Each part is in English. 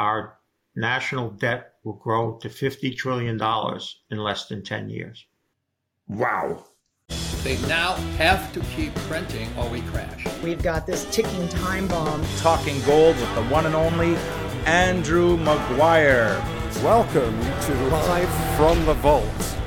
our national debt will grow to $50 trillion in less than 10 years. Wow. They now have to keep printing or we crash. We've got this ticking time bomb. Talking gold with the one and only Andrew Maguire. Welcome to Live from the Vault.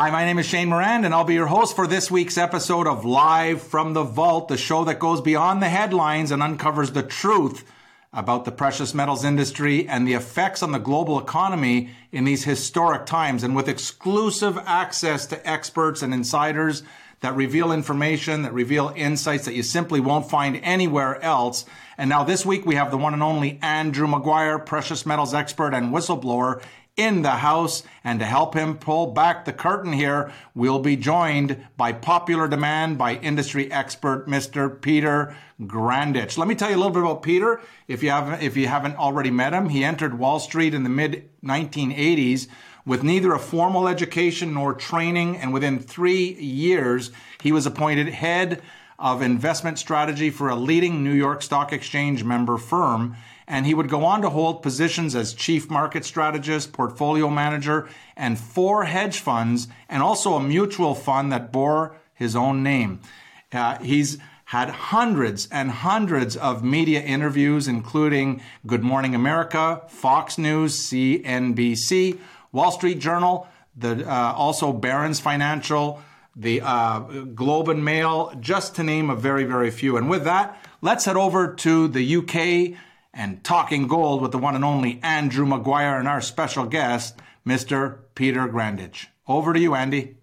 Hi, my name is Shane Moran, and I'll be your host for this week's episode of Live from the Vault, the show that goes beyond the headlines and uncovers the truth about the precious metals industry and the effects on the global economy in these historic times, and with exclusive access to experts and insiders that reveal information, that reveal insights that you simply won't find anywhere else. And now this week we have the one and only Andrew Maguire, precious metals expert and whistleblower in the house. And to help him pull back the curtain here, we'll be joined by popular demand by industry expert Mr. Peter Grandich. Let me tell you a little bit about Peter. If you haven't, if you haven't already met him, he entered Wall Street in the mid 1980s with neither a formal education nor training. And within three years, he was appointed head of investment strategy for a leading New York Stock Exchange member firm and he would go on to hold positions as chief market strategist, portfolio manager, and four hedge funds, and also a mutual fund that bore his own name. Uh, he's had hundreds and hundreds of media interviews, including Good Morning America, Fox News, CNBC, Wall Street Journal, the uh, also Barron's Financial, the uh, Globe and Mail, just to name a very, very few. And with that, let's head over to the UK and talking gold with the one and only Andrew Maguire and our special guest, Mr. Peter Grandich. Over to you, Andy.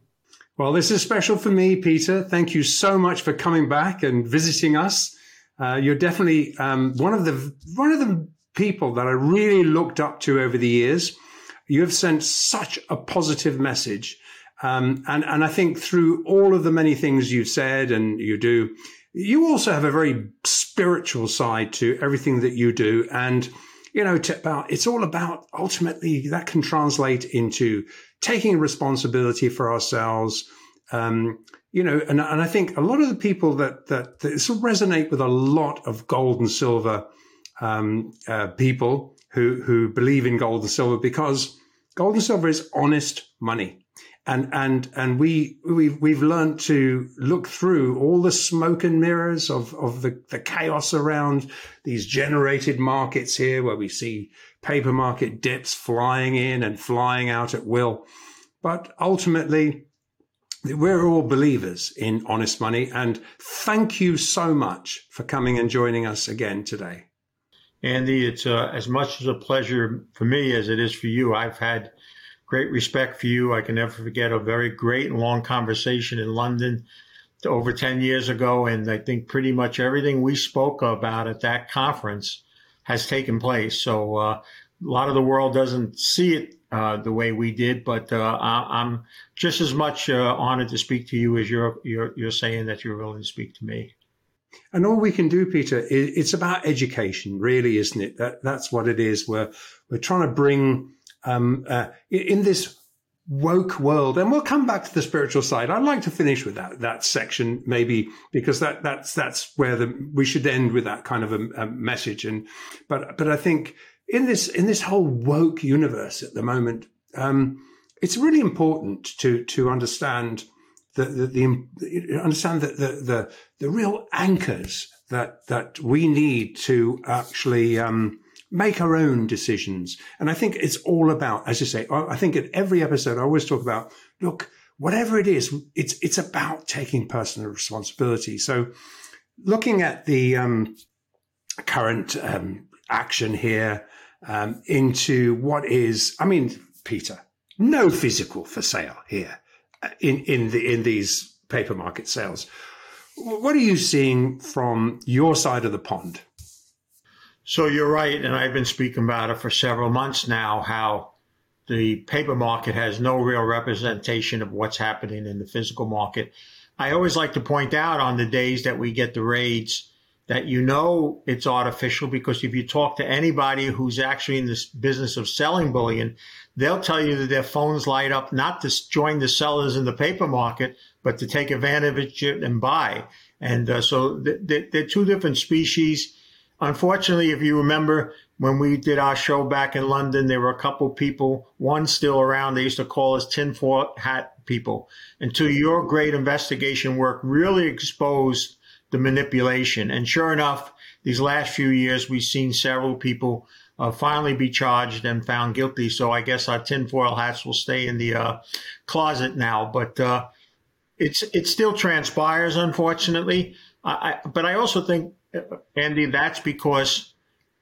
Well, this is special for me, Peter. Thank you so much for coming back and visiting us. Uh, you're definitely um, one of the one of the people that I really looked up to over the years. You have sent such a positive message, um, and and I think through all of the many things you've said and you do, you also have a very spiritual side to everything that you do. And, you know, about, it's all about ultimately that can translate into taking responsibility for ourselves. Um, you know, and, and I think a lot of the people that, that, that resonate with a lot of gold and silver, um, uh, people who, who believe in gold and silver because gold and silver is honest money and and and we we've we've learned to look through all the smoke and mirrors of of the, the chaos around these generated markets here where we see paper market dips flying in and flying out at will. But ultimately we're all believers in honest money. And thank you so much for coming and joining us again today. Andy it's uh, as much as a pleasure for me as it is for you. I've had great respect for you. I can never forget a very great and long conversation in London over 10 years ago. And I think pretty much everything we spoke about at that conference has taken place. So uh, a lot of the world doesn't see it uh, the way we did, but uh, I'm just as much uh, honored to speak to you as you're, you're, you're saying that you're willing to speak to me. And all we can do, Peter, it's about education, really, isn't it? That, that's what it is. We're, we're trying to bring um, uh, in this woke world, and we'll come back to the spiritual side. I'd like to finish with that that section, maybe because that that's that's where the we should end with that kind of a, a message. And but but I think in this in this whole woke universe at the moment, um, it's really important to to understand the the, the understand that the, the the real anchors that that we need to actually um, make our own decisions. And I think it's all about, as you say, I think at every episode, I always talk about, look, whatever it is, it's, it's about taking personal responsibility. So looking at the um, current um, action here um, into what is, I mean, Peter, no physical for sale here uh, in, in the, in these paper market sales. What are you seeing from your side of the pond? So you're right, and I've been speaking about it for several months now. How the paper market has no real representation of what's happening in the physical market. I always like to point out on the days that we get the raids that you know it's artificial because if you talk to anybody who's actually in this business of selling bullion, they'll tell you that their phones light up not to join the sellers in the paper market, but to take advantage of it and buy. And uh, so th- th- they're two different species unfortunately, if you remember when we did our show back in London, there were a couple people, one still around. They used to call us tinfoil hat people. Until your great investigation work really exposed the manipulation. And sure enough, these last few years, we've seen several people uh, finally be charged and found guilty. So I guess our tinfoil hats will stay in the uh, closet now. But uh, it's it still transpires, unfortunately. I, I, but I also think, Andy, that's because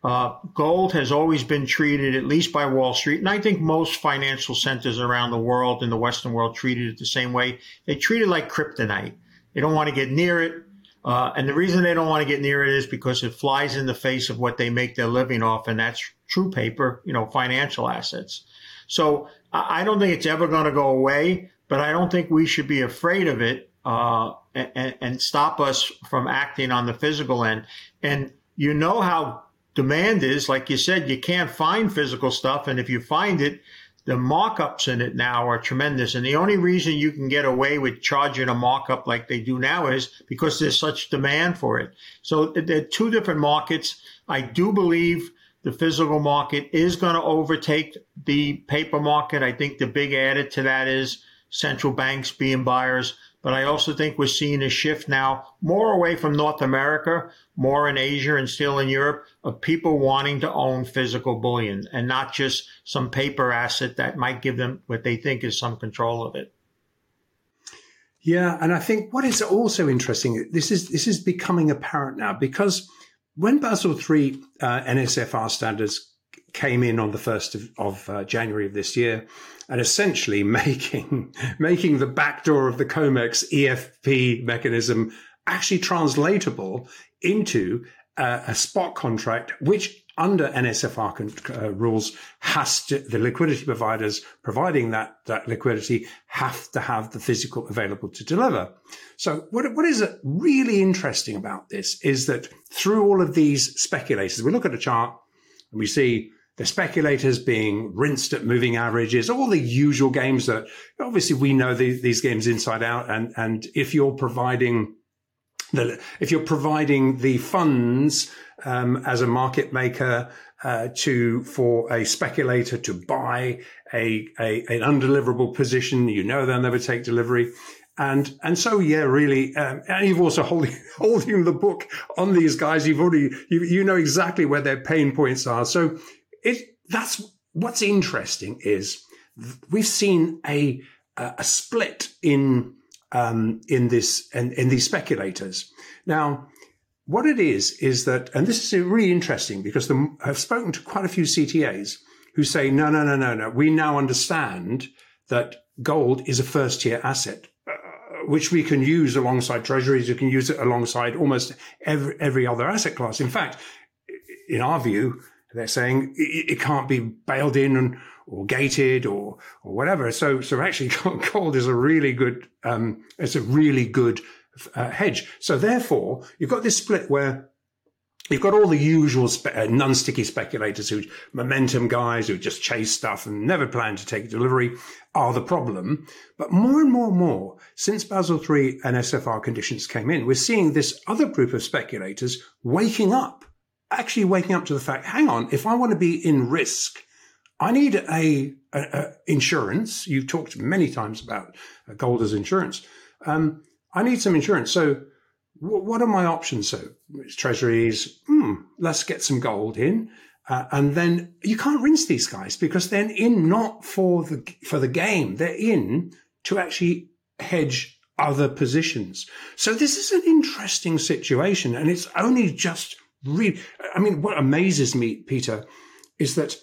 uh, gold has always been treated, at least by Wall Street, and I think most financial centers around the world, in the Western world, treated it the same way. They treat it like kryptonite. They don't want to get near it. Uh, and the reason they don't want to get near it is because it flies in the face of what they make their living off, and that's true paper, you know, financial assets. So I don't think it's ever going to go away, but I don't think we should be afraid of it uh, and, and stop us from acting on the physical end. And you know how demand is, like you said, you can't find physical stuff, and if you find it, the markups in it now are tremendous. And the only reason you can get away with charging a markup like they do now is because there's such demand for it. So there are two different markets. I do believe the physical market is going to overtake the paper market. I think the big added to that is central banks being buyers. But I also think we're seeing a shift now more away from North America, more in Asia and still in Europe of people wanting to own physical bullion and not just some paper asset that might give them what they think is some control of it. Yeah, and I think what is also interesting, this is this is becoming apparent now because when Basel III uh, NSFR standards came in on the 1st of, of uh, January of this year, and essentially making making the backdoor of the COMEX EFP mechanism actually translatable into uh, a spot contract, which under NSFR uh, rules has to the liquidity providers providing that that liquidity have to have the physical available to deliver. So what what is really interesting about this is that through all of these speculators, we look at a chart and we see the speculators being rinsed at moving averages, all the usual games that obviously we know the, these games inside out. And, and if you're providing the, if you're providing the funds, um, as a market maker, uh, to, for a speculator to buy a, a, an undeliverable position, you know they'll never take delivery. And, and so, yeah, really, um, and you've also holding, holding the book on these guys. You've already, you, you know exactly where their pain points are. So it that's what's interesting is we've seen a a split in um, in this in, in these speculators. Now, what it is is that, and this is really interesting because the, I've spoken to quite a few CTAs who say, no, no, no, no, no. We now understand that gold is a first tier asset, uh, which we can use alongside treasuries. We can use it alongside almost every, every other asset class. In fact, in our view, they're saying it, it can't be bailed in and, or gated or or whatever. So so actually, gold is a really good um, it's a really good uh, hedge. So therefore, you've got this split where You've got all the usual spe- uh, non-sticky speculators who momentum guys who just chase stuff and never plan to take delivery are the problem. But more and more and more, since Basel III and SFR conditions came in, we're seeing this other group of speculators waking up actually waking up to the fact, hang on, if I want to be in risk, I need a, a, a insurance. You've talked many times about gold as insurance. Um, I need some insurance. So w- what are my options? So it's treasuries. Hmm, let's get some gold in. Uh, and then you can't rinse these guys because they're in not for the for the game. They're in to actually hedge other positions. So this is an interesting situation, and it's only just really, I mean, what amazes me, Peter, is that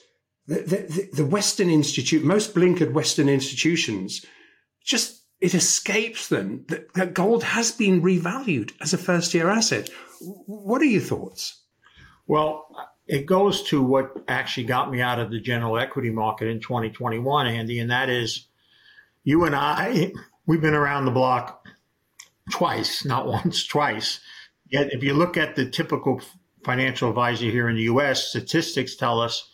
the, the, the Western Institute, most blinkered Western institutions, just it escapes them that, that gold has been revalued as a first tier asset. What are your thoughts? Well, it goes to what actually got me out of the general equity market in 2021, Andy, and that is you and I, we've been around the block twice, not once, twice. Yet, if you look at the typical financial advisor here in the U.S., statistics tell us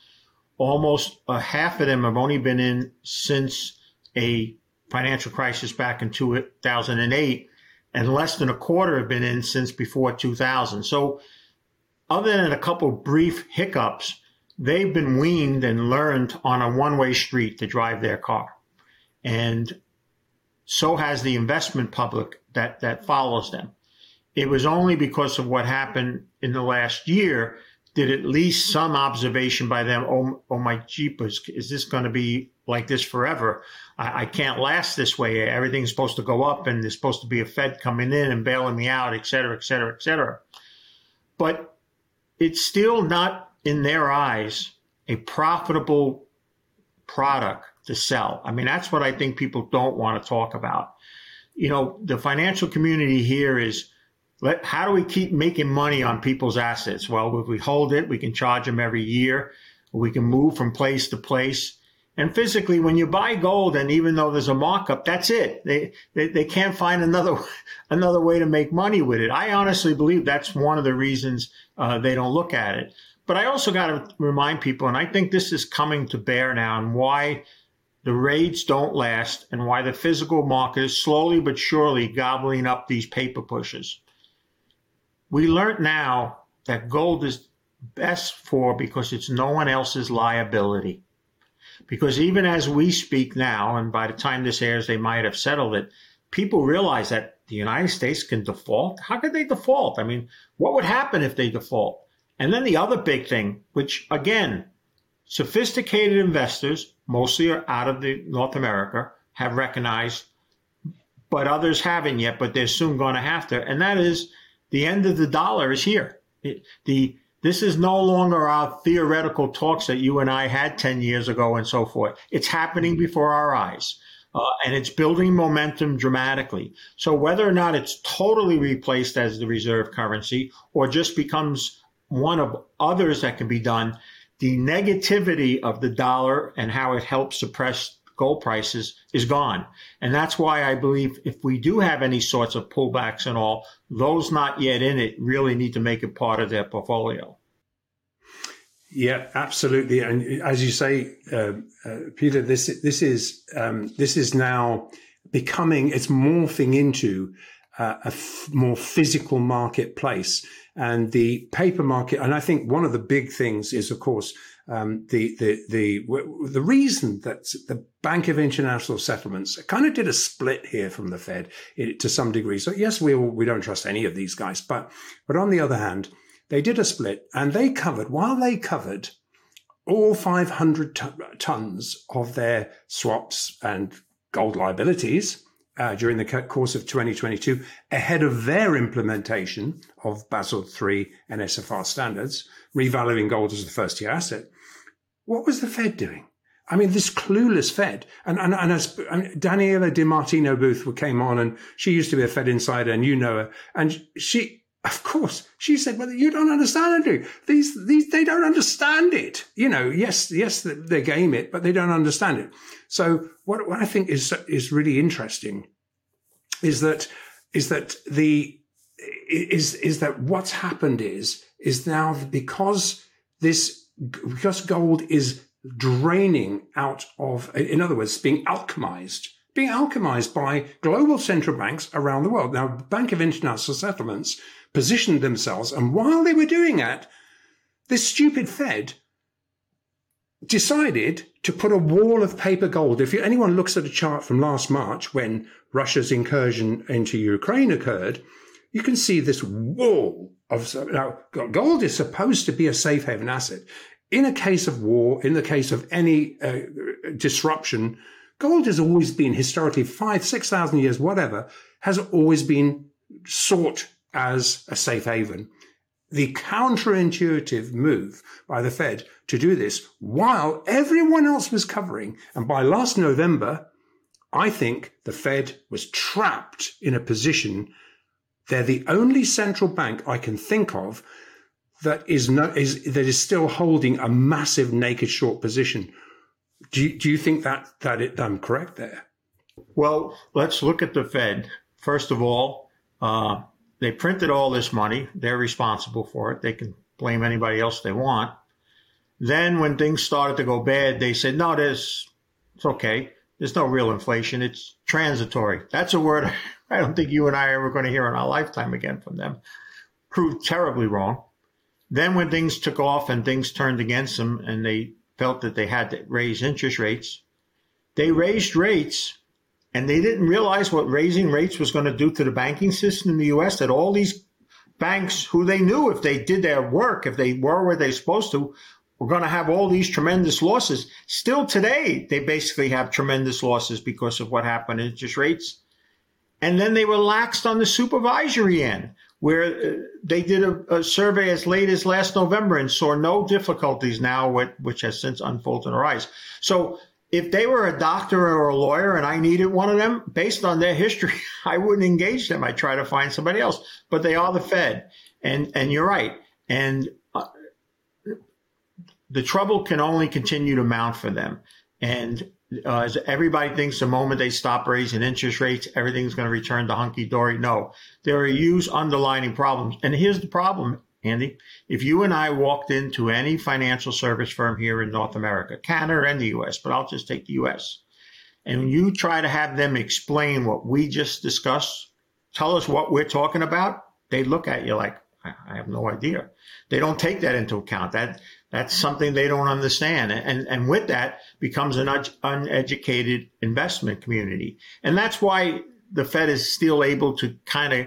almost a half of them have only been in since a financial crisis back in 2008, and less than a quarter have been in since before 2000. So other than a couple brief hiccups, they've been weaned and learned on a one way street to drive their car. And so has the investment public that, that follows them. It was only because of what happened in the last year did at least some observation by them, oh, oh my jeepers, is this going to be like this forever? I, I, can't last this way. Everything's supposed to go up and there's supposed to be a Fed coming in and bailing me out, et cetera, et cetera, et cetera. But it's still not in their eyes a profitable product to sell. I mean, that's what I think people don't want to talk about. You know, the financial community here is let, how do we keep making money on people's assets? Well, if we hold it, we can charge them every year. We can move from place to place. And physically, when you buy gold, and even though there's a markup, that's it. They, they, they can't find another, another way to make money with it. I honestly believe that's one of the reasons uh, they don't look at it. But I also got to remind people, and I think this is coming to bear now, and why the raids don't last, and why the physical market is slowly but surely gobbling up these paper pushes. We learned now that gold is best for because it's no one else's liability. Because even as we speak now, and by the time this airs, they might have settled it, people realize that the United States can default. How could they default? I mean, what would happen if they default? And then the other big thing, which again, sophisticated investors, mostly are out of the North America, have recognized, but others haven't yet, but they're soon going to have to. And that is the end of the dollar is here. It, the this is no longer our theoretical talks that you and I had 10 years ago and so forth. It's happening before our eyes. Uh, and it's building momentum dramatically. So whether or not it's totally replaced as the reserve currency or just becomes one of others that can be done, the negativity of the dollar and how it helps suppress gold prices is gone. And that's why I believe if we do have any sorts of pullbacks and all, those not yet in it really need to make it part of their portfolio. Yeah, absolutely. And as you say, uh, uh, Peter, this this is um, this is now becoming it's morphing into uh, a f- more physical marketplace and the paper market. And I think one of the big things is, of course, um, the the the the reason that the Bank of International Settlements kind of did a split here from the Fed to some degree. So yes, we we don't trust any of these guys, but but on the other hand, they did a split and they covered while they covered all 500 t- tons of their swaps and gold liabilities uh, during the course of 2022 ahead of their implementation of Basel III and SFR standards, revaluing gold as the first tier asset. What was the Fed doing? I mean, this clueless Fed. And, and, and as and Danielle DiMartino Booth came on, and she used to be a Fed insider, and you know her. And she, of course, she said, "Well, you don't understand it. These, these, they don't understand it. You know, yes, yes, they game it, but they don't understand it." So, what, what I think is is really interesting is that is that the is is that what's happened is is now because this because gold is draining out of, in other words, being alchemized, being alchemized by global central banks around the world. Now, Bank of International Settlements positioned themselves, and while they were doing that, this stupid Fed decided to put a wall of paper gold. If anyone looks at a chart from last March when Russia's incursion into Ukraine occurred, you can see this wall of now gold is supposed to be a safe haven asset. In a case of war, in the case of any uh, disruption, gold has always been historically five, six thousand years, whatever, has always been sought as a safe haven. The counterintuitive move by the Fed to do this while everyone else was covering, and by last November, I think the Fed was trapped in a position they're the only central bank I can think of that is no, is that is still holding a massive naked short position. Do you, do you think that that it, I'm correct there? Well, let's look at the Fed. First of all, uh, they printed all this money. They're responsible for it. They can blame anybody else they want. Then, when things started to go bad, they said, "No, this it's okay. There's no real inflation. It's transitory." That's a word I don't think you and I are ever going to hear in our lifetime again from them. Proved terribly wrong. Then when things took off and things turned against them and they felt that they had to raise interest rates, they raised rates and they didn't realize what raising rates was going to do to the banking system in the US that all these banks who they knew if they did their work, if they were where they're supposed to, were going to have all these tremendous losses. Still today, they basically have tremendous losses because of what happened in interest rates. And then they relaxed on the supervisory end, where uh, they did a, a, survey as late as last November and saw no difficulties now, with, which has since unfolded and rise. So if they were a doctor or a lawyer and I needed one of them, based on their history, I wouldn't engage them. I'd try to find somebody else. But they are the Fed, and and you're right. And the trouble can only continue to mount for them. And uh, as everybody thinks the moment they stop raising interest rates, everything's going to return to hunky dory. No, there are huge underlying problems. And here's the problem Andy, if you and I walked into any financial service firm here in North America, Canada and the US, but I'll just take the US, and you try to have them explain what we just discussed, tell us what we're talking about, they look at you like, I have no idea. They don't take that into account. That that's something they don't understand, and and with that becomes an uneducated investment community, and that's why the Fed is still able to kind of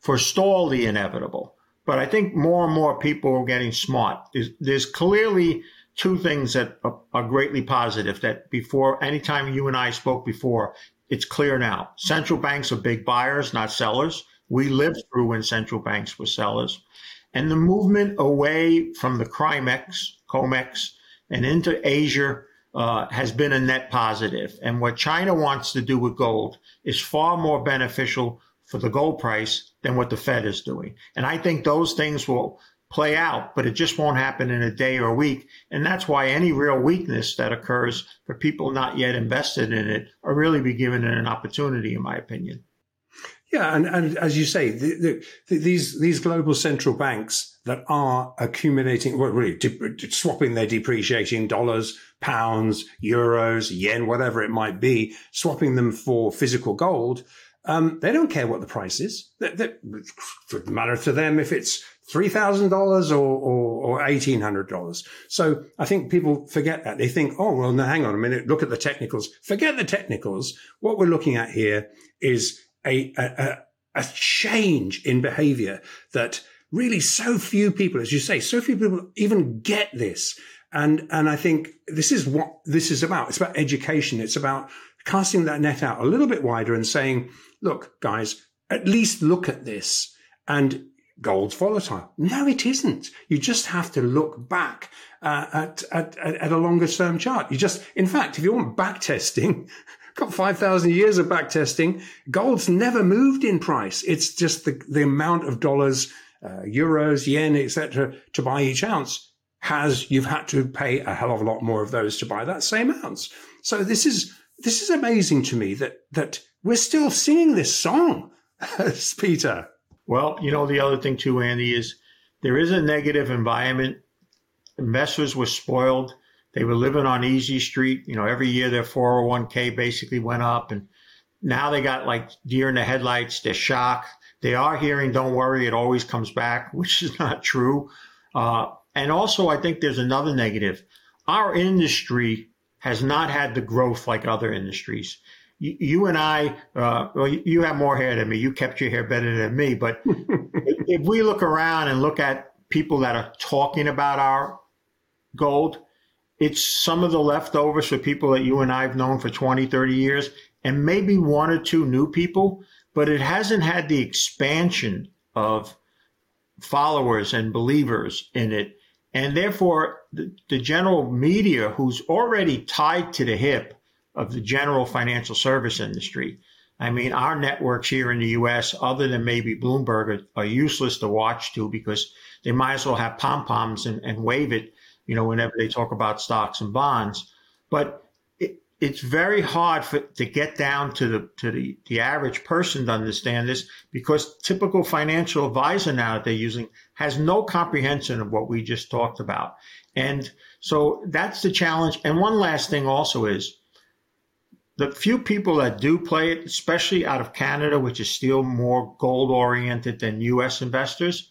forestall the inevitable. But I think more and more people are getting smart. There's, there's clearly two things that are, are greatly positive that before, anytime you and I spoke before, it's clear now. Central banks are big buyers, not sellers. We lived through when central banks were sellers. And the movement away from the CRIMEX, COMEX, and into Asia uh, has been a net positive. And what China wants to do with gold is far more beneficial for the gold price than what the Fed is doing. And I think those things will play out, but it just won't happen in a day or a week. And that's why any real weakness that occurs for people not yet invested in it are really be given an opportunity, in my opinion. Yeah, and, and as you say, the, the, these these global central banks that are accumulating, well, really de- swapping their depreciating dollars, pounds, euros, yen, whatever it might be, swapping them for physical gold, um, they don't care what the price is. That, that doesn't matter to them if it's three thousand dollars or or eighteen hundred dollars. So I think people forget that they think, oh well, no, hang on a minute, look at the technicals. Forget the technicals. What we're looking at here is a a, a change in behavior that really so few people, as you say, so few people even get this. And and I think this is what this is about. It's about education. It's about casting that net out a little bit wider and saying look, guys, at least look at this and gold's volatile. No, it isn't. You just have to look back uh, at, at, at a longer term chart. You just, in fact, if you want back testing, got 5,000 years of back testing, gold's never moved in price. It's just the, the amount of dollars, uh, euros, yen, etc., to buy each ounce has, you've had to pay a hell of a lot more of those to buy that same ounce. So this is, this is amazing to me that, that we're still singing this song, Peter. Well, you know, the other thing too, Andy, is there is a negative environment. Investors were spoiled. They were living on easy street. You know, every year their 401k basically went up and now they got like deer in the headlights. They're shocked. They are hearing, don't worry, it always comes back, which is not true. Uh, and also, I think there's another negative. Our industry has not had the growth like other industries you, you and I, uh, well, you have more hair than me. You kept your hair better than me. But if we look around and look at people that are talking about our gold, it's some of the leftovers for people that you and I have known for 20, 30 years, and maybe one or two new people, but it hasn't had the expansion of followers and believers in it. And therefore, the, the general media, who's already tied to the hip, of the general financial service industry. I mean, our networks here in the U.S., other than maybe Bloomberg, are, are useless to watch to because they might as well have pom poms and, and, wave it, you know, whenever they talk about stocks and bonds. But it, it's very hard for, to get down to the to the, the average person to understand this because typical financial advisor now that they're using has no comprehension of what we just talked about. And so that's the challenge. And one last thing also is the few people that do play it, especially out of Canada, which is still more gold oriented than US investors,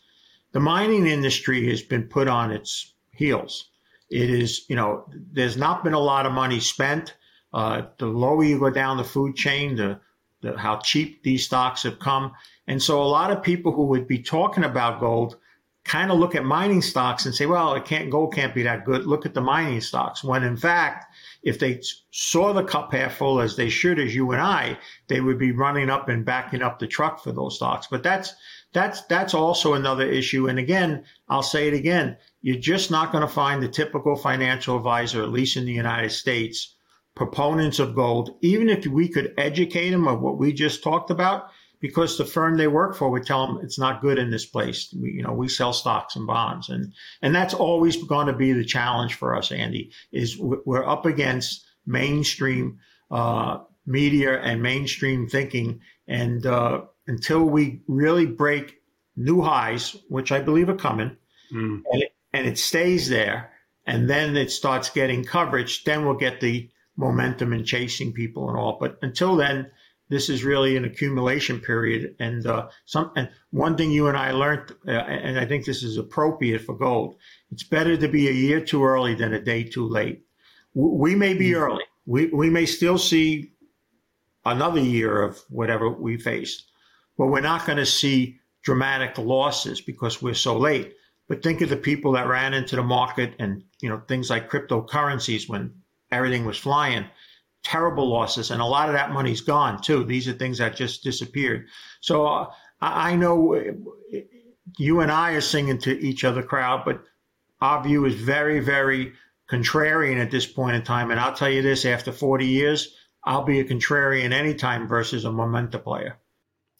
the mining industry has been put on its heels. It is, you know, there's not been a lot of money spent. Uh, the lower you go down the food chain, the, the how cheap these stocks have come, and so a lot of people who would be talking about gold kind of look at mining stocks and say, well, it can't gold can't be that good. Look at the mining stocks. When in fact, if they saw the cup half full as they should, as you and I, they would be running up and backing up the truck for those stocks. But that's that's that's also another issue. And again, I'll say it again: you're just not going to find the typical financial advisor, at least in the United States, proponents of gold. Even if we could educate them of what we just talked about, because the firm they work for would tell them it's not good in this place. We, you know, we sell stocks and bonds, and and that's always going to be the challenge for us, Andy. Is we're up against mainstream uh, media and mainstream thinking, and uh, until we really break new highs, which I believe are coming, mm. and, and it stays there, and then it starts getting coverage, then we'll get the momentum and chasing people and all. But until then this is really an accumulation period. And uh, some and one thing you and I learned, uh, and I think this is appropriate for gold. It's better to be a year too early than a day too late. We may be mm-hmm. early. We we may still see another year of whatever we faced, but we're not going to see dramatic losses because we're so late. But think of the people that ran into the market and you know things like cryptocurrencies when everything was flying terrible losses, and a lot of that money's gone too. These are things that just disappeared. So uh, I know uh, you and I are singing to each other crowd, but our view is very, very contrarian at this point in time. And I'll tell you this: after 40 years, I'll be a contrarian anytime versus a momentum player.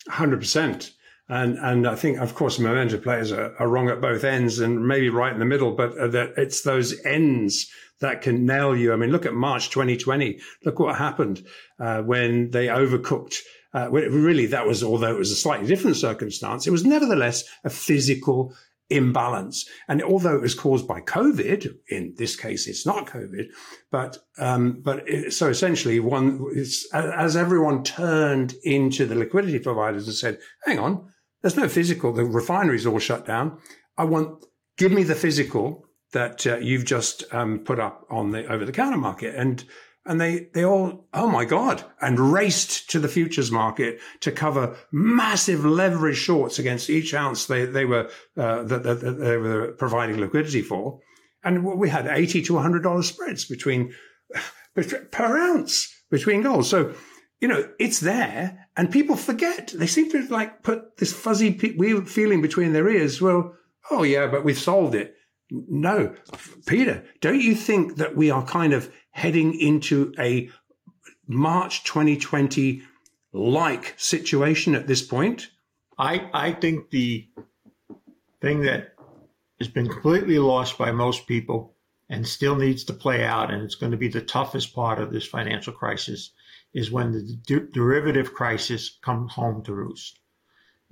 Hundred percent. And and I think, of course, momentum players are, are, wrong at both ends and maybe right in the middle, but uh, that it's those ends that can nail you. I mean, look at March 2020. Look what happened uh, when they overcooked. Uh, really, that was, although it was a slightly different circumstance, it was nevertheless a physical imbalance. And although it was caused by COVID, in this case, it's not COVID, but, um, but it, so essentially one, as everyone turned into the liquidity providers and said, hang on, there's no physical. The refinery's all shut down. I want, give me the physical that uh, you've just um, put up on the over the counter market. And, and they, they all, oh my God, and raced to the futures market to cover massive leverage shorts against each ounce they, they were, uh, that, that, they were providing liquidity for. And we had 80 to $100 spreads between, per ounce between gold. So you know, it's there and people forget. They seem to like put this fuzzy weird feeling between their ears. Well, oh yeah, but we've solved it. No, Peter, don't you think that we are kind of heading into a March 2020 like situation at this point? I, I think the thing that has been completely lost by most people and still needs to play out, and it's going to be the toughest part of this financial crisis, is when the de- derivative crisis comes home to roost.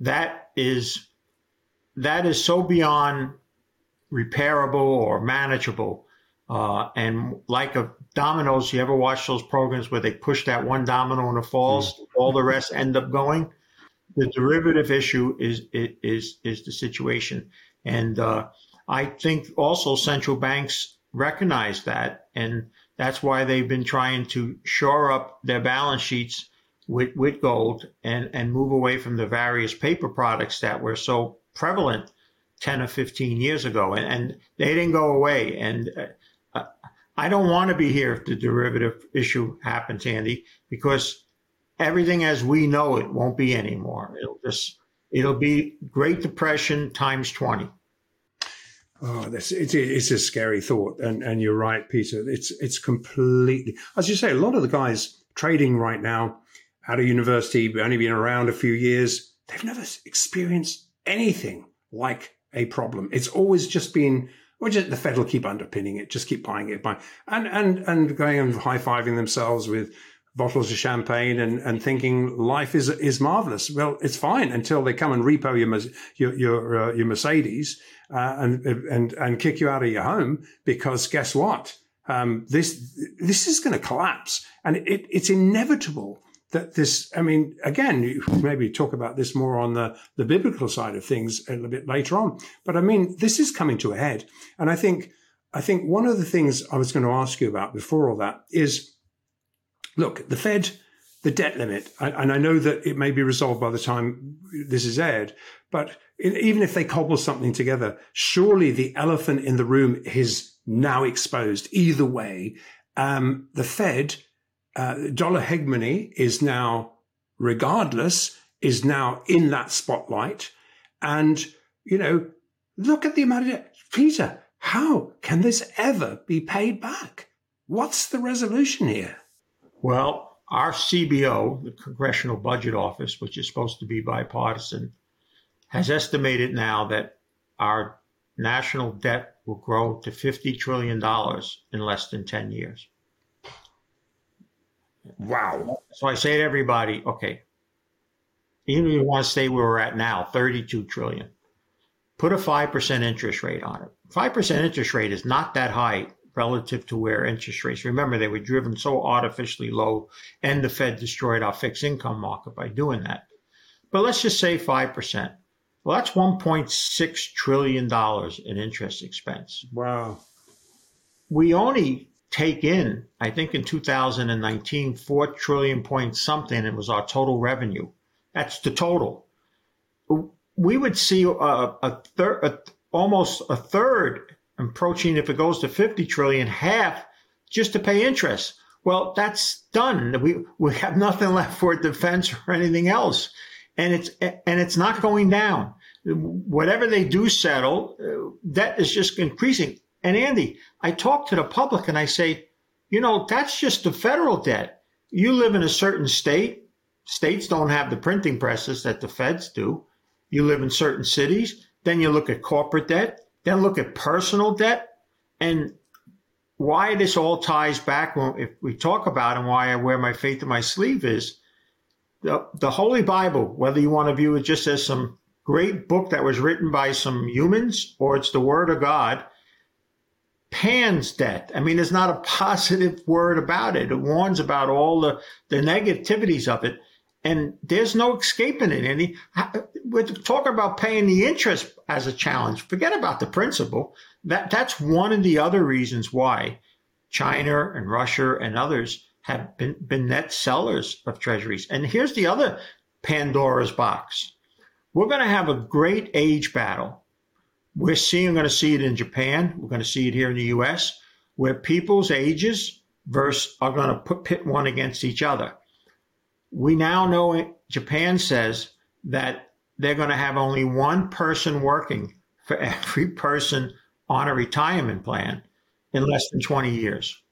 That is that is so beyond repairable or manageable. Uh, and like a dominoes, you ever watch those programs where they push that one domino and it falls, mm. all the rest end up going? The derivative issue is is is the situation, and uh, I think also central banks recognize that, and that's why they've been trying to shore up their balance sheets with, with gold and, and move away from the various paper products that were so prevalent 10 or 15 years ago. And, and they didn't go away. And uh, I don't want to be here if the derivative issue happens, Andy, because everything as we know it won't be anymore. It'll just, it'll be Great Depression times 20. Oh, this it's, it's a scary thought, and and you're right, Peter. It's it's completely as you say. A lot of the guys trading right now out of university, only been around a few years. They've never experienced anything like a problem. It's always just been, or just the Fed will keep underpinning it, just keep buying it, buying, and and and going and high fiving themselves with bottles of champagne and, and thinking life is is marvelous. Well, it's fine until they come and repo your your your, uh, your Mercedes uh, and and and kick you out of your home because guess what? Um, this this is going to collapse, and it, it's inevitable that this, I mean, again, maybe talk about this more on the, the biblical side of things a little bit later on. But I mean, this is coming to a head. And I think, I think one of the things I was going to ask you about before all that is, look, the Fed, the debt limit, and I know that it may be resolved by the time this is aired, but even if they cobble something together, surely the elephant in the room is now exposed. Either way, um, the Fed uh, dollar hegemony is now, regardless, is now in that spotlight. And, you know, look at the amount of Peter, how can this ever be paid back? What's the resolution here? Well, our CBO, the Congressional Budget Office, which is supposed to be bipartisan, has estimated now that our national debt will grow to $50 trillion in less than 10 years. Wow. So I say to everybody, okay, even if you want to stay where we're at now, 32 trillion, put a 5% interest rate on it. 5% interest rate is not that high relative to where interest rates, remember, they were driven so artificially low and the Fed destroyed our fixed income market by doing that. But let's just say 5%. Well, that's $1.6 trillion in interest expense. Wow. We only take in, I think in 2019, 4 trillion point something, it was our total revenue. That's the total. We would see a, a third, almost a third approaching, if it goes to 50 trillion, half just to pay interest. Well, that's done. We, we have nothing left for defense or anything else. And it's, and it's not going down. Whatever they do settle, debt is just increasing. And Andy, I talk to the public and I say, you know, that's just the federal debt. You live in a certain state. States don't have the printing presses that the feds do. You live in certain cities. Then you look at corporate debt. Then look at personal debt. And why this all ties back when if we talk about and why I wear my faith in my sleeve is the, the Holy Bible, whether you want to view it just as some great book that was written by some humans or it's the Word of God Pan's debt. I mean, there's not a positive word about it. It warns about all the, the negativities of it. And there's no escaping it. Any we're talking about paying the interest as a challenge. Forget about the principal. That that's one of the other reasons why China and Russia and others have been, been net sellers of treasuries. And here's the other Pandora's box. We're going to have a great age battle we're seeing, going to see it in Japan. We're going to see it here in the U.S., where people's ages versus are going to put pit one against each other. We now know Japan says that they're going to have only one person working for every person on a retirement plan in less than 20 years.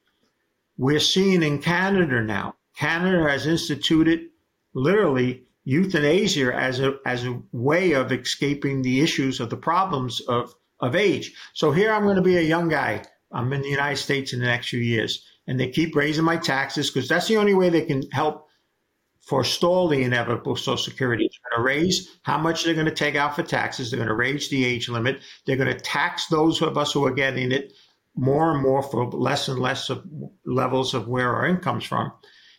We're seeing in Canada now, Canada has instituted literally euthanasia as a as a way of escaping the issues of the problems of of age. So here I'm going to be a young guy. I'm in the United States in the next few years, and they keep raising my taxes because that's the only way they can help forestall the inevitable Social Security. They're going to raise how much they're going to take out for taxes. They're going to raise the age limit. They're going to tax those of us who are getting it more and more for less and less of levels of where our income's from.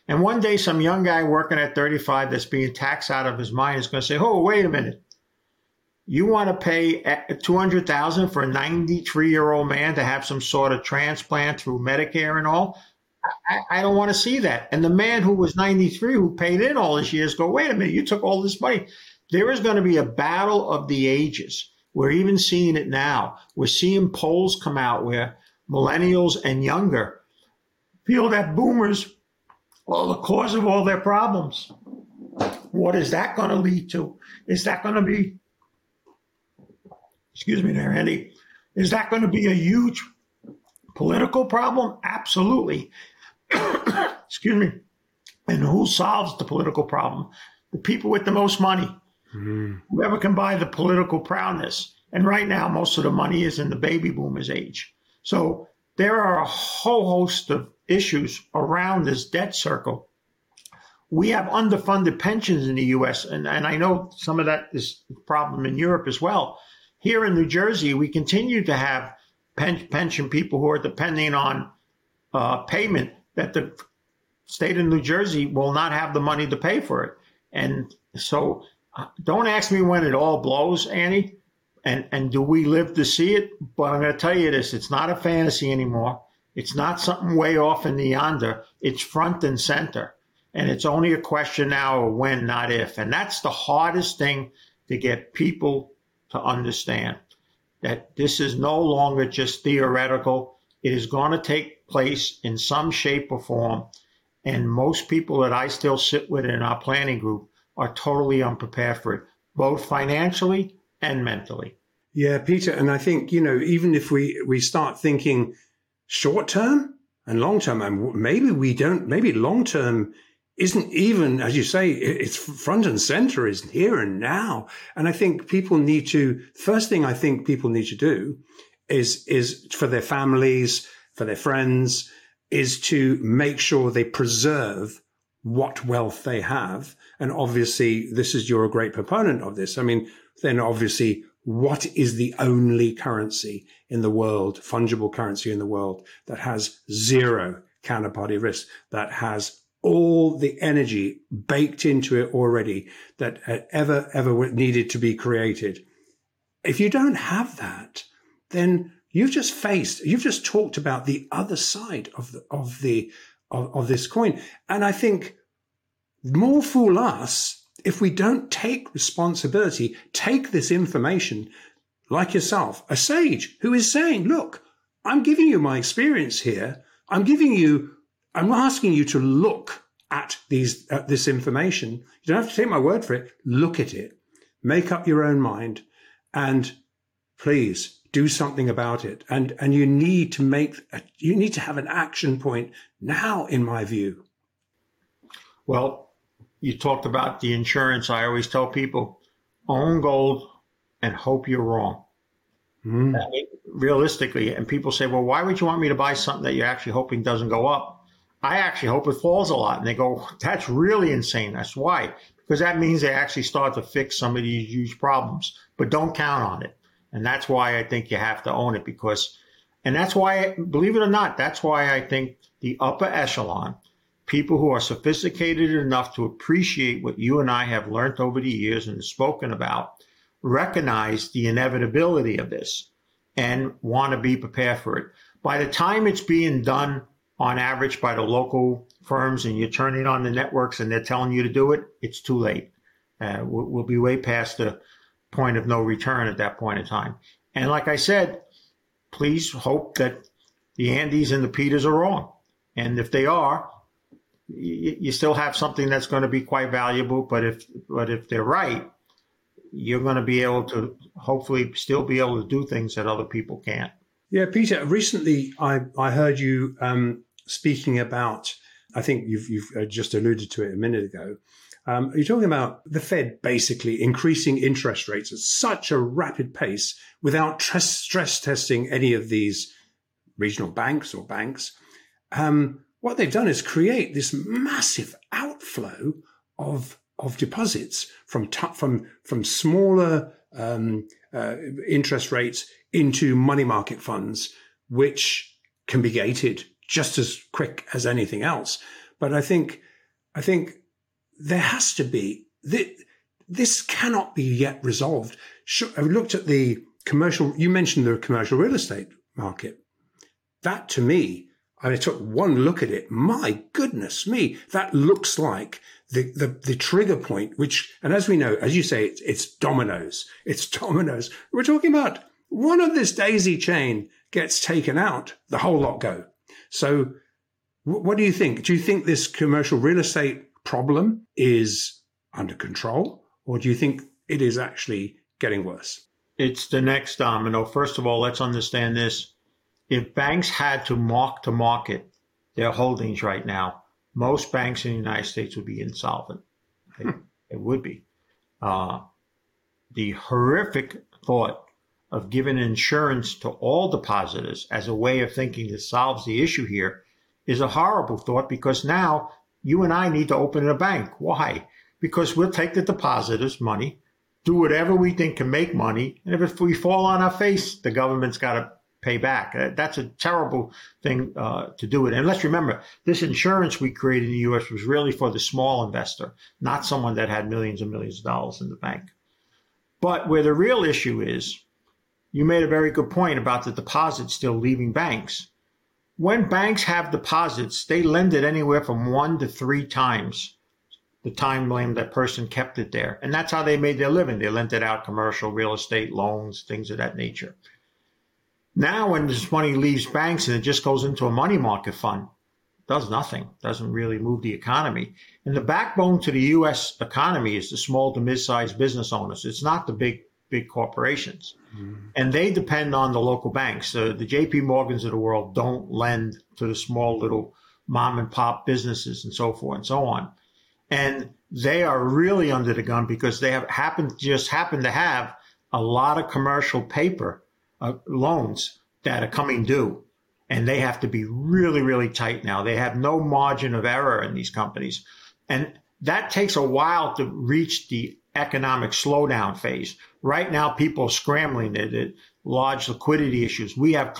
And one day, some young guy working at 35 that's being taxed out of his mind is going to say, "Oh, wait a minute! You want to pay eh, 200,000 for a 93 year old man to have some sort of transplant through Medicare and all? I, I don't want to see that." And the man who was 93, who paid in all his years, go, "Wait a minute! You took all this money." There is going to be a battle of the ages. We're even seeing it now. We're seeing polls come out where millennials and younger feel that boomers are the cause of all their problems. What is that going to lead to? Is that going to be, excuse me there, Andy, is that going to be a huge political problem? Absolutely. excuse me. And who solves the political problem? The people with the most money. Mm. Whoever can buy the political proudness. And right now, most of the money is in the baby boomers age. So there are a whole host of issues around this debt circle. We have underfunded pensions in the US, and, and I know some of that is a problem in Europe as well. Here in New Jersey, we continue to have pen, pension people who are depending on uh, payment that the state of New Jersey will not have the money to pay for it. And so uh, don't ask me when it all blows, Annie, and, and do we live to see it? But I'm going to tell you this it's not a fantasy anymore. It's not something way off in the yonder. It's front and center. And it's only a question now of when, not if. And that's the hardest thing to get people to understand that this is no longer just theoretical. It is going to take place in some shape or form. And most people that I still sit with in our planning group are totally unprepared for it, both financially and mentally. Yeah, Peter. And I think, you know, even if we, we start thinking short term and long term, and maybe we don't, maybe long term isn't even, as you say, it's front and center is here and now. And I think people need to, first thing I think people need to do is, is for their families, for their friends, is to make sure they preserve what wealth they have. And obviously, this is, you're a great proponent of this. I mean, then obviously, what is the only currency in the world, fungible currency in the world that has zero counterparty risk, that has all the energy baked into it already that ever, ever needed to be created. If you don't have that, then you've just faced, you've just talked about the other side of the, of the, of, of this coin. And I think more fool us if we don't take responsibility, take this information like yourself, a sage who is saying, look, I'm giving you my experience here. I'm giving you I'm asking you to look at these at this information. You don't have to take my word for it. Look at it. Make up your own mind and please do something about it. And and you need to make a, you need to have an action point now in my view. Well, you talked about the insurance. I always tell people own gold and hope you're wrong. Mm. I mean, realistically, and people say, well, why would you want me to buy something that you're actually hoping doesn't go up? I actually hope it falls a lot. And they go, that's really insane. That's why. Because that means they actually start to fix some of these huge problems, but don't count on it. And that's why I think you have to own it because, and that's why, believe it or not, that's why I think the upper echelon, people who are sophisticated enough to appreciate what you and I have learned over the years and spoken about, recognize the inevitability of this and want to be prepared for it. By the time it's being done on average by the local firms and you're turning on the networks and they're telling you to do it, it's too late. Uh, we'll, we'll be way past the point of no return at that point in time. And like I said, please hope that the Andes and the Peters are wrong. And if they are, you, still have something that's going to be quite valuable. But if but if they're right, you're going to be able to hopefully still be able to do things that other people can't. Yeah, Peter. Recently, I I heard you um, speaking about, I think you've, you've uh, just alluded to it a minute ago. Um, you're talking about the Fed basically increasing interest rates at such a rapid pace without stress testing any of these regional banks or banks. Um, what they've done is create this massive outflow of of deposits from t- from from smaller um, uh, interest rates into money market funds, which can be gated just as quick as anything else. But I think, I think there has to be, this cannot be yet resolved. I looked at the commercial, you mentioned the commercial real estate market. That to me, I took one look at it. My goodness me, that looks like the, the, the trigger point, which, and as we know, as you say, it's, it's dominoes. It's dominoes. We're talking about one of this daisy chain gets taken out, the whole lot go. So, what do you think? Do you think this commercial real estate problem is under control, or do you think it is actually getting worse? It's the next domino. First of all, let's understand this. If banks had to mark to market their holdings right now, most banks in the United States would be insolvent. It, hmm. it would be. Uh, the horrific thought of giving insurance to all depositors as a way of thinking that solves the issue here is a horrible thought because now you and I need to open a bank. Why? Because we'll take the depositors' money, do whatever we think can make money, and if we fall on our face, the government's got to pay back. Uh, that's a terrible thing uh, to do it. And let's remember, this insurance we created in the U.S. was really for the small investor, not someone that had millions and millions of dollars in the bank. But where the real issue is, you made a very good point about the deposits still leaving banks. When banks have deposits, they lend it anywhere from one to three times the time frame that person kept it there. And that's how they made their living. They lent it out commercial real estate loans, things of that nature. Now, when this money leaves banks and it just goes into a money market fund, does nothing, doesn't really move the economy. And the backbone to the U.S. economy is the small to mid-sized business owners. It's not the big, big corporations. Mm-hmm. And they depend on the local banks. the JP Morgans of the world don't lend to the small little mom and pop businesses and so forth and so on and they are really under the gun because they have happened just happen to have a lot of commercial paper uh, loans that are coming due. And they have to be really really tight now. They have no margin of error in these companies. And that takes a while to reach the economic slowdown phase. Right now people are scrambling at, large liquidity issues. We have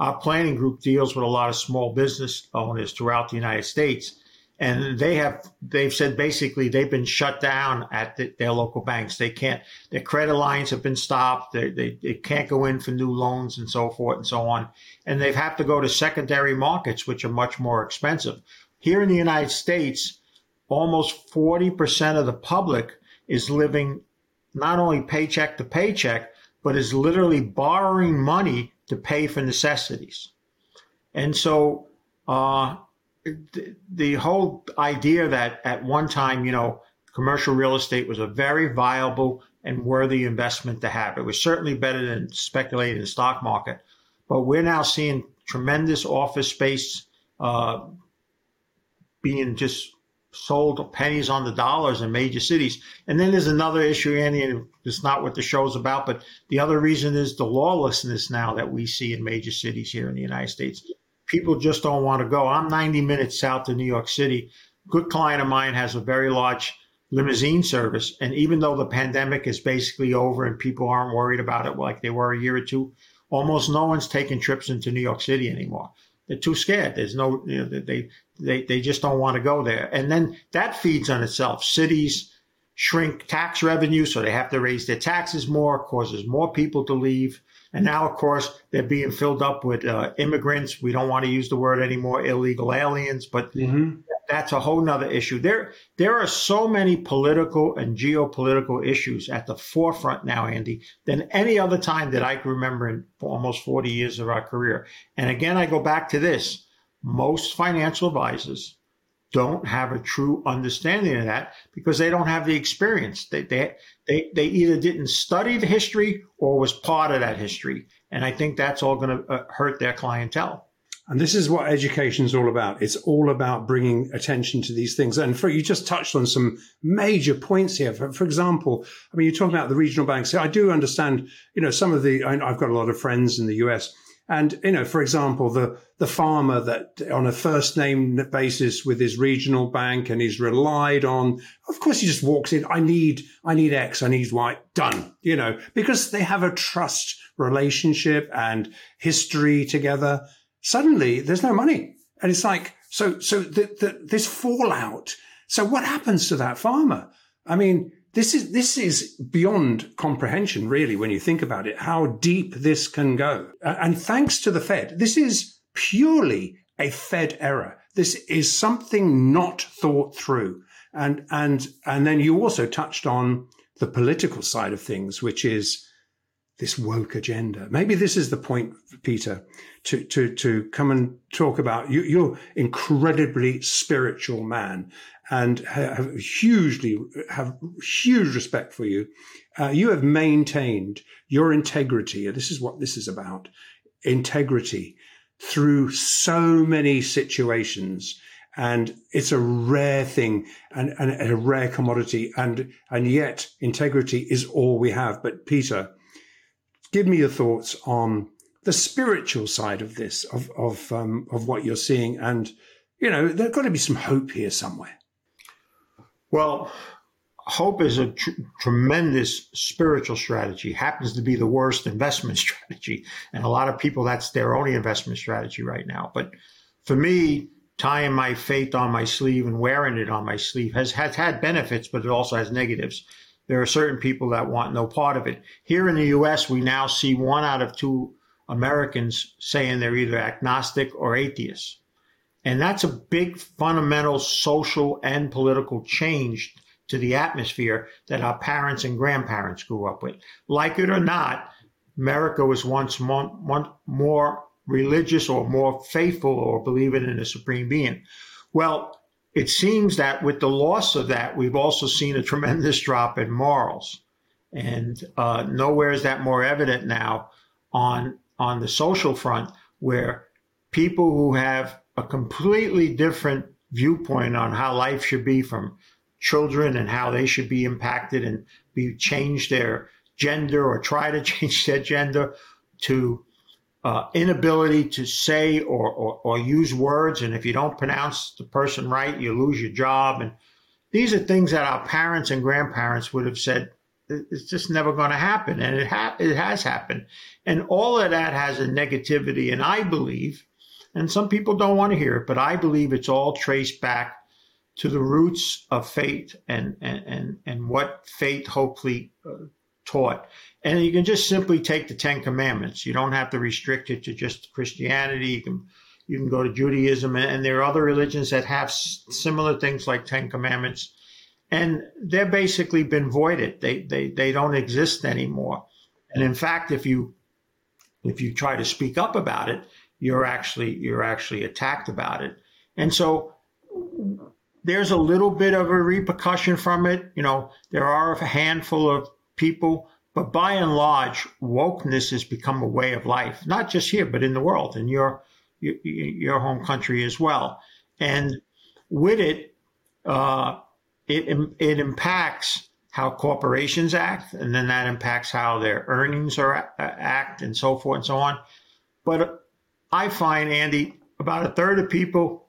our planning group deals with a lot of small business owners throughout the united states and they have they've said basically they've been shut down at the, their local banks. They can't their credit lines have been stopped. They, they, they can't go in for new loans and so forth and so on. And they've had to go to secondary markets, which are much more expensive. Here in the United States, almost forty percent of the public is living not only paycheck to paycheck, but is literally borrowing money to pay for necessities. And so uh, the, whole idea that at one time, you know, commercial real estate was a very viable and worthy investment to have. It was certainly better than speculating in the stock market. But we're now seeing tremendous office space uh, being just sold pennies on the dollars in major cities. And then there's another issue, Andy, and it's not what the show's about, but the other reason is the lawlessness now that we see in major cities here in the United States people just don't want to go. I'm 90 minutes south of New York City. Good client of mine has a very large limousine service. And even though the pandemic is basically over and people aren't worried about it like they were a year or two, almost no one's taking trips into New York City anymore. They're too scared. There's no, you know, they, they, they just don't want to go there. And then that feeds on itself. Cities shrink tax revenue, so they have to raise their taxes more, causes more people to leave. And now, of course, they're being filled up with uh, immigrants. We don't want to use the word anymore, illegal aliens, but mm-hmm. that's a whole nother issue. There, there are so many political and geopolitical issues at the forefront now, Andy, than any other time that I can remember in almost 40 years of our career. And again, I go back to this. Most financial advisors don't have a true understanding of that because they don't have the experience. They, they, they, they either didn't study the history or was part of that history. And I think that's all going to uh, hurt their clientele. And this is what education is all about. It's all about bringing attention to these things. And for, you just touched on some major points here. For, for example, I mean, you're talking about the regional banks. I do understand, you know, some of the, I've got a lot of friends in the US and, you know, for example, the, the farmer that on a first name basis with his regional bank and he's relied on, of course, he just walks in. I need, I need X. I need Y done, you know, because they have a trust relationship and history together. Suddenly there's no money. And it's like, so, so the, the, this fallout. So what happens to that farmer? I mean, this is this is beyond comprehension, really, when you think about it. How deep this can go, and thanks to the Fed, this is purely a Fed error. This is something not thought through, and and and then you also touched on the political side of things, which is this woke agenda. Maybe this is the point, Peter, to to to come and talk about you. You're incredibly spiritual man, and have hugely have huge respect for you. Uh, you have maintained your integrity, and this is what this is about: integrity through so many situations. And it's a rare thing and, and a rare commodity. And, and yet integrity is all we have. But Peter, give me your thoughts on the spiritual side of this, of, of, um, of what you're seeing. And, you know, there's got to be some hope here somewhere. Well, hope is a tr- tremendous spiritual strategy, happens to be the worst investment strategy. And a lot of people, that's their only investment strategy right now. But for me, tying my faith on my sleeve and wearing it on my sleeve has, has had benefits, but it also has negatives. There are certain people that want no part of it. Here in the US, we now see one out of two Americans saying they're either agnostic or atheist. And that's a big fundamental social and political change to the atmosphere that our parents and grandparents grew up with. Like it or not, America was once more, more religious or more faithful or believing in a supreme being. Well, it seems that with the loss of that, we've also seen a tremendous drop in morals. And uh, nowhere is that more evident now on on the social front, where people who have a completely different viewpoint on how life should be from children and how they should be impacted and be change their gender or try to change their gender to uh, inability to say or, or, or, use words. And if you don't pronounce the person right, you lose your job. And these are things that our parents and grandparents would have said, it's just never going to happen. And it, ha- it has happened. And all of that has a negativity. And I believe, and some people don't want to hear it, but I believe it's all traced back to the roots of faith and, and, and, and what faith hopefully uh, taught. And you can just simply take the Ten Commandments. You don't have to restrict it to just Christianity. You can you can go to Judaism, and there are other religions that have similar things like Ten Commandments, and they're basically been voided. They they they don't exist anymore. And in fact, if you if you try to speak up about it, you're actually you're actually attacked about it. And so there's a little bit of a repercussion from it. You know, there are a handful of people, but by and large, wokeness has become a way of life, not just here, but in the world, in your your, home country as well. And with it, uh, it it impacts how corporations act, and then that impacts how their earnings are act, and so forth and so on. But I find Andy, about a third of people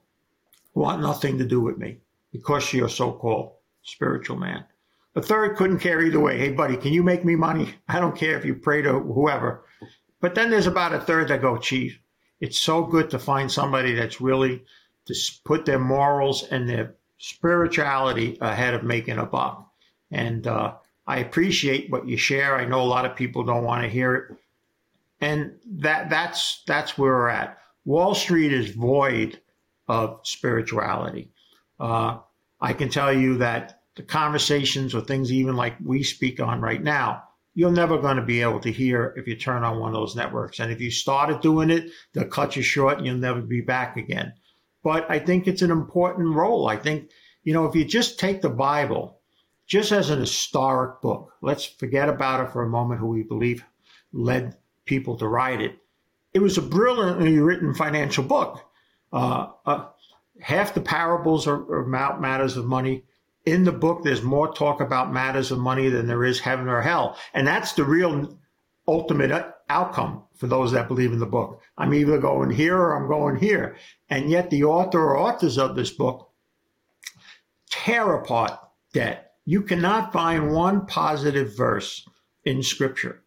want nothing to do with me because you're a so-called spiritual man. A third couldn't care either way. Hey, buddy, can you make me money? I don't care if you pray to whoever. But then there's about a third that go, geez, it's so good to find somebody that's really to put their morals and their spirituality ahead of making a buck. And uh, I appreciate what you share. I know a lot of people don't want to hear it, and that that's that's where we're at. Wall Street is void of spirituality. Uh, I can tell you that the conversations or things even like we speak on right now, you're never going to be able to hear if you turn on one of those networks. And if you started doing it, they'll cut you short and you'll never be back again. But I think it's an important role. I think, you know, if you just take the Bible just as an historic book, let's forget about it for a moment who we believe led people to write it. It was a brilliantly written financial book. Uh, uh, half the parables are, are about matters of money. In the book, there's more talk about matters of money than there is heaven or hell. And that's the real ultimate outcome for those that believe in the book. I'm either going here or I'm going here. And yet the author or authors of this book tear apart debt. You cannot find one positive verse in scripture.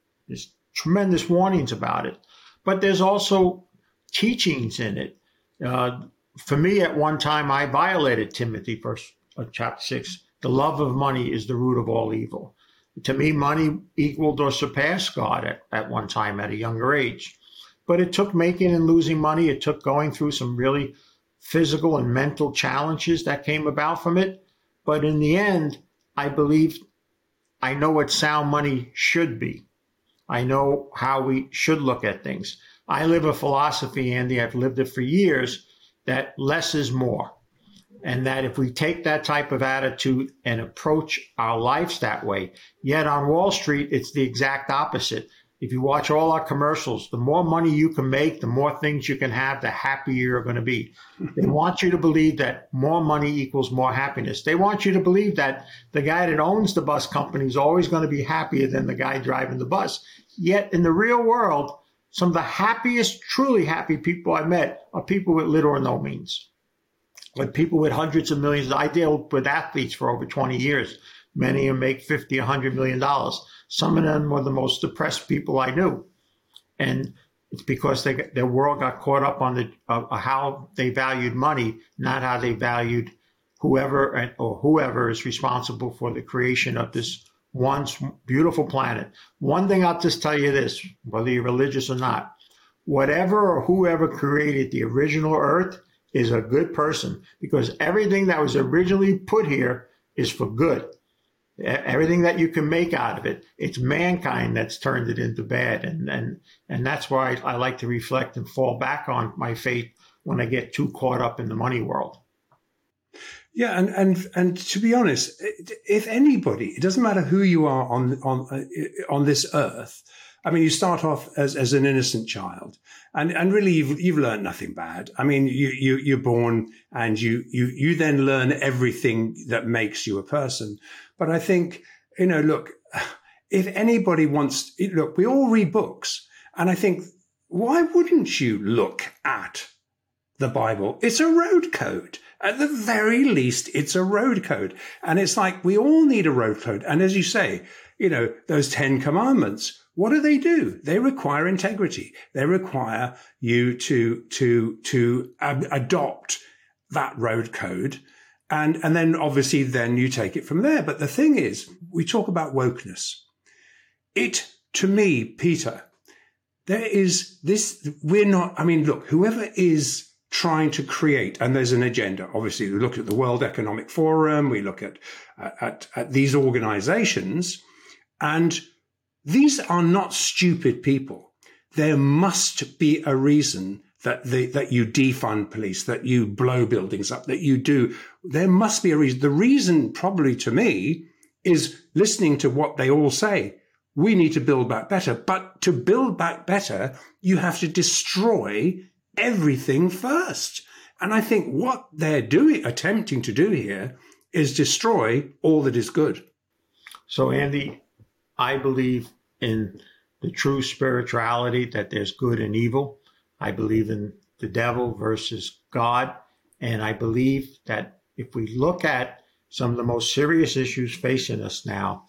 Tremendous warnings about it, but there's also teachings in it uh, for me, at one time, I violated Timothy, first uh, chapter six. The love of money is the root of all evil. To me, money equaled or surpassed God at, at one time at a younger age. But it took making and losing money. It took going through some really physical and mental challenges that came about from it. But in the end, I believe I know what sound money should be. I know how we should look at things. I live a philosophy, Andy, I've lived it for years, that less is more. And that if we take that type of attitude and approach our lives that way, yet on Wall Street, it's the exact opposite. If you watch all our commercials, the more money you can make, the more things you can have, the happier you're going to be. They want you to believe that more money equals more happiness. They want you to believe that the guy that owns the bus company is always going to be happier than the guy driving the bus. Yet in the real world, some of the happiest, truly happy people I met are people with little or no means. Like people with hundreds of millions. I deal with athletes for over 20 years. Many of them make 50, 100 million dollars. Some of them were the most depressed people I knew. And it's because they, their world got caught up on the uh, how they valued money, not how they valued whoever or whoever is responsible for the creation of this once beautiful planet. One thing I'll just tell you this, whether you're religious or not, whatever or whoever created the original Earth is a good person because everything that was originally put here is for good. Everything that you can make out of it, it's mankind that's turned it into bad, and and and that's why I, I like to reflect and fall back on my faith when I get too caught up in the money world. Yeah, and and and to be honest, if anybody, it doesn't matter who you are on on uh, on this earth. I mean, you start off as, as an innocent child, and and really you've you've learned nothing bad. I mean, you you you're born, and you you you then learn everything that makes you a person. But I think you know, look, if anybody wants, look, we all read books, and I think why wouldn't you look at the Bible? It's a road code. At the very least, it's a road code. And it's like we all need a road code. And as you say, you know, those 10 commandments, what do they do? They require integrity. They require you to, to, to ab- adopt that road code. And, and then obviously then you take it from there. But the thing is, we talk about wokeness. It, to me, Peter, there is this, we're not, I mean, look, whoever is trying to create, and there's an agenda. Obviously, we look at the World Economic Forum, we look at, at, at these organizations, and these are not stupid people. There must be a reason that that you defund police, that you blow buildings up, that you do. There must be a reason. The reason, probably to me, is listening to what they all say. We need to build back better. But to build back better, you have to destroy everything first. And I think what they're doing, attempting to do here is destroy all that is good. So, Andy, I believe in the true spirituality that there's good and evil. I believe in the devil versus God. And I believe that if we look at some of the most serious issues facing us now,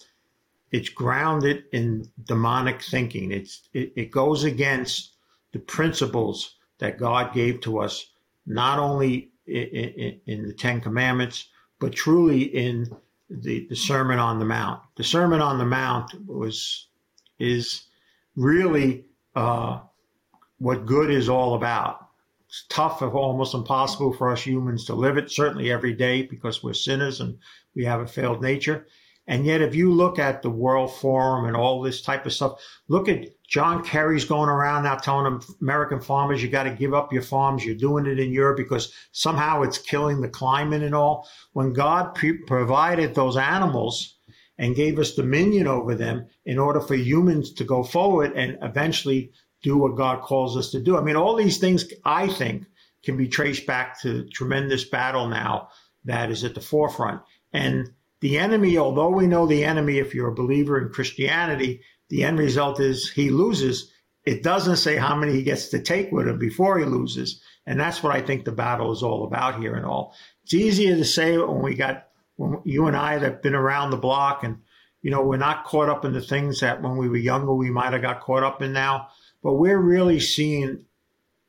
it's grounded in demonic thinking. It's, it, it goes against the principles that God gave to us, not only in, in, in the Ten Commandments, but truly in the, the Sermon on the Mount. The Sermon on the Mount was is really uh, what good is all about. It's tough, almost impossible for us humans to live it, certainly every day, because we're sinners and we have a failed nature. And yet, if you look at the World Forum and all this type of stuff, look at John Kerry's going around now telling American farmers, you got to give up your farms. You're doing it in Europe because somehow it's killing the climate and all. When God pre- provided those animals and gave us dominion over them in order for humans to go forward and eventually do what God calls us to do. I mean, all these things, I think, can be traced back to tremendous battle now that is at the forefront. And the enemy, although we know the enemy, if you're a believer in Christianity, the end result is he loses. It doesn't say how many he gets to take with him before he loses. And that's what I think the battle is all about here and all. It's easier to say when we got, when you and I that have been around the block and, you know, we're not caught up in the things that when we were younger we might have got caught up in now. But we're really seeing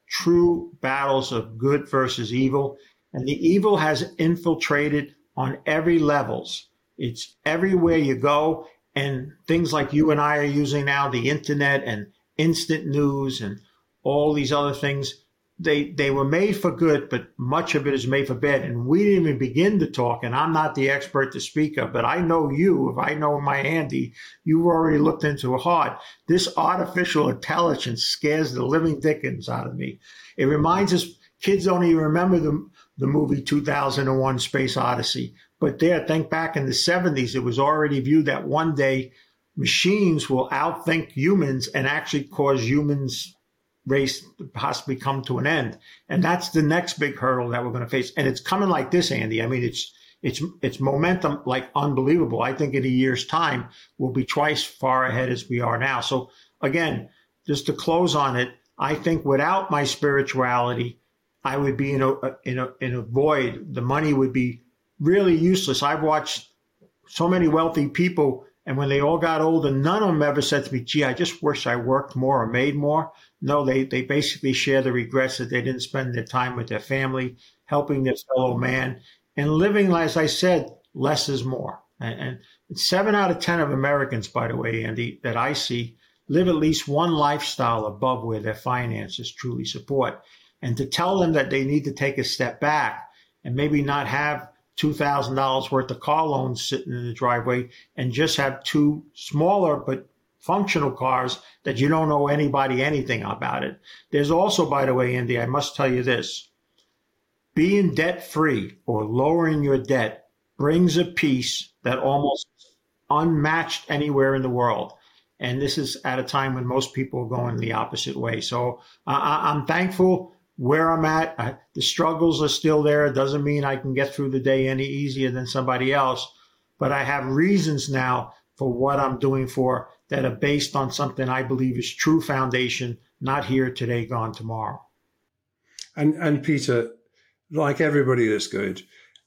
true battles of good versus evil. And the evil has infiltrated on every levels. It's everywhere you go. And things like you and I are using now, the internet and instant news and all these other things, they they were made for good, but much of it is made for bad. And we didn't even begin to talk. And I'm not the expert to speak of, but I know you. If I know my Andy, you've already looked into it hard. This artificial intelligence scares the living dickens out of me. It reminds us kids don't even remember the the movie 2001 Space Odyssey. But there, think back in the 70s, it was already viewed that one day machines will outthink humans and actually cause humans race possibly come to an end. And that's the next big hurdle that we're going to face. And it's coming like this, Andy. I mean, it's, it's, it's momentum like unbelievable. I think in a year's time, we'll be twice far ahead as we are now. So again, just to close on it, I think without my spirituality, I would be in a in a in a void. The money would be really useless. I've watched so many wealthy people. And when they all got older, none of them ever said to me, gee, I just wish I worked more or made more. No, they, they basically share the regrets that they didn't spend their time with their family, helping their fellow man, and living, as I said, less is more. And, and seven out of 10 of Americans, by the way, Andy, that I see live at least one lifestyle above where their finances truly support. And to tell them that they need to take a step back and maybe not have $2,000 worth of car loans sitting in the driveway and just have two smaller but functional cars that you don't know anybody anything about it. There's also, by the way, Andy, I must tell you this being debt free or lowering your debt brings a peace that almost unmatched anywhere in the world. And this is at a time when most people are going the opposite way. So uh, I'm thankful where I'm at. I, the struggles are still there. It doesn't mean I can get through the day any easier than somebody else, but I have reasons now for what I'm doing for that are based on something I believe is true foundation, not here today, gone tomorrow. And and Peter, like everybody that's good,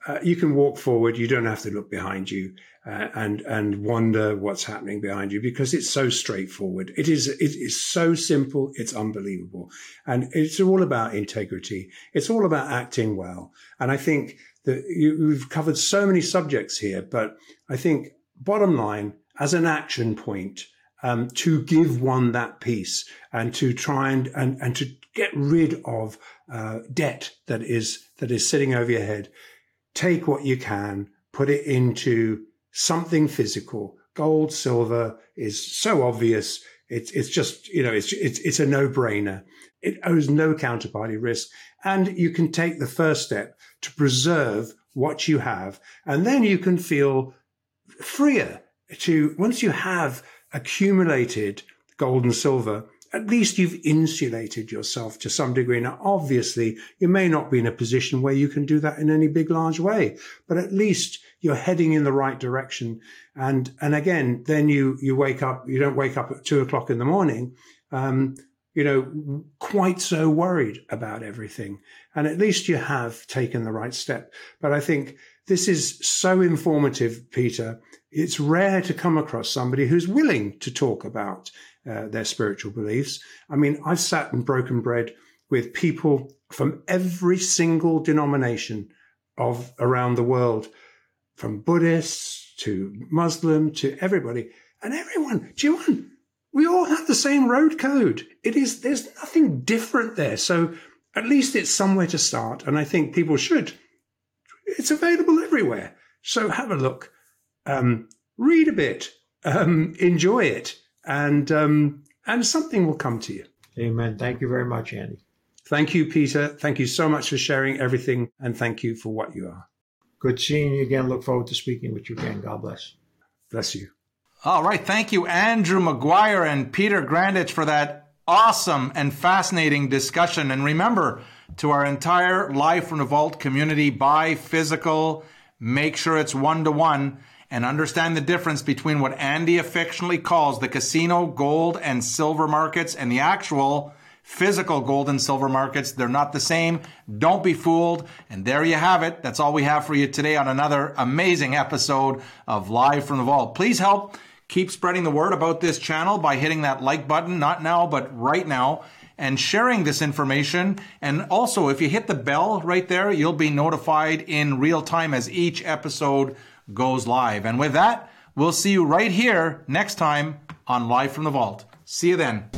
uh, you can walk forward. You don't have to look behind you uh, and and wonder what's happening behind you because it's so straightforward. It is it is so simple. It's unbelievable, and it's all about integrity. It's all about acting well. And I think that you, we've covered so many subjects here, but I think bottom line as an action point. Um, to give one that peace and to try and, and, and to get rid of uh, debt that is that is sitting over your head take what you can, put it into something physical. Gold, silver is so obvious. It's, it's just, you know, it's, it's, it's a no brainer. It owes no counterparty risk. And you can take the first step to preserve what you have. And then you can feel freer to, once you have accumulated gold and silver, at least you've insulated yourself to some degree. Now, obviously, you may not be in a position where you can do that in any big, large way, but at least you're heading in the right direction. And, and again, then you, you wake up, you don't wake up at two o'clock in the morning, um, you know, quite so worried about everything. And at least you have taken the right step. But I think this is so informative, Peter. It's rare to come across somebody who's willing to talk about uh, their spiritual beliefs. I mean, I've sat and broken bread with people from every single denomination of around the world, from Buddhists to Muslim to everybody, and everyone. Do you? We all have the same road code. It is. There's nothing different there. So at least it's somewhere to start, and I think people should. It's available everywhere. So have a look, um, read a bit, um, enjoy it and um, and something will come to you. Amen. Thank you very much, Andy. Thank you, Peter. Thank you so much for sharing everything, and thank you for what you are. Good seeing you again. Look forward to speaking with you again. God bless. Bless you. All right. Thank you, Andrew Maguire and Peter Grandich, for that awesome and fascinating discussion. And remember, to our entire Live from the Vault community, buy physical, make sure it's one to one and understand the difference between what Andy affectionately calls the casino gold and silver markets and the actual physical gold and silver markets. They're not the same. Don't be fooled. And there you have it. That's all we have for you today on another amazing episode of Live from the Vault. Please help keep spreading the word about this channel by hitting that like button, not now, but right now and sharing this information. And also, if you hit the bell right there, you'll be notified in real time as each episode goes live. And with that, we'll see you right here next time on Live from the Vault. See you then.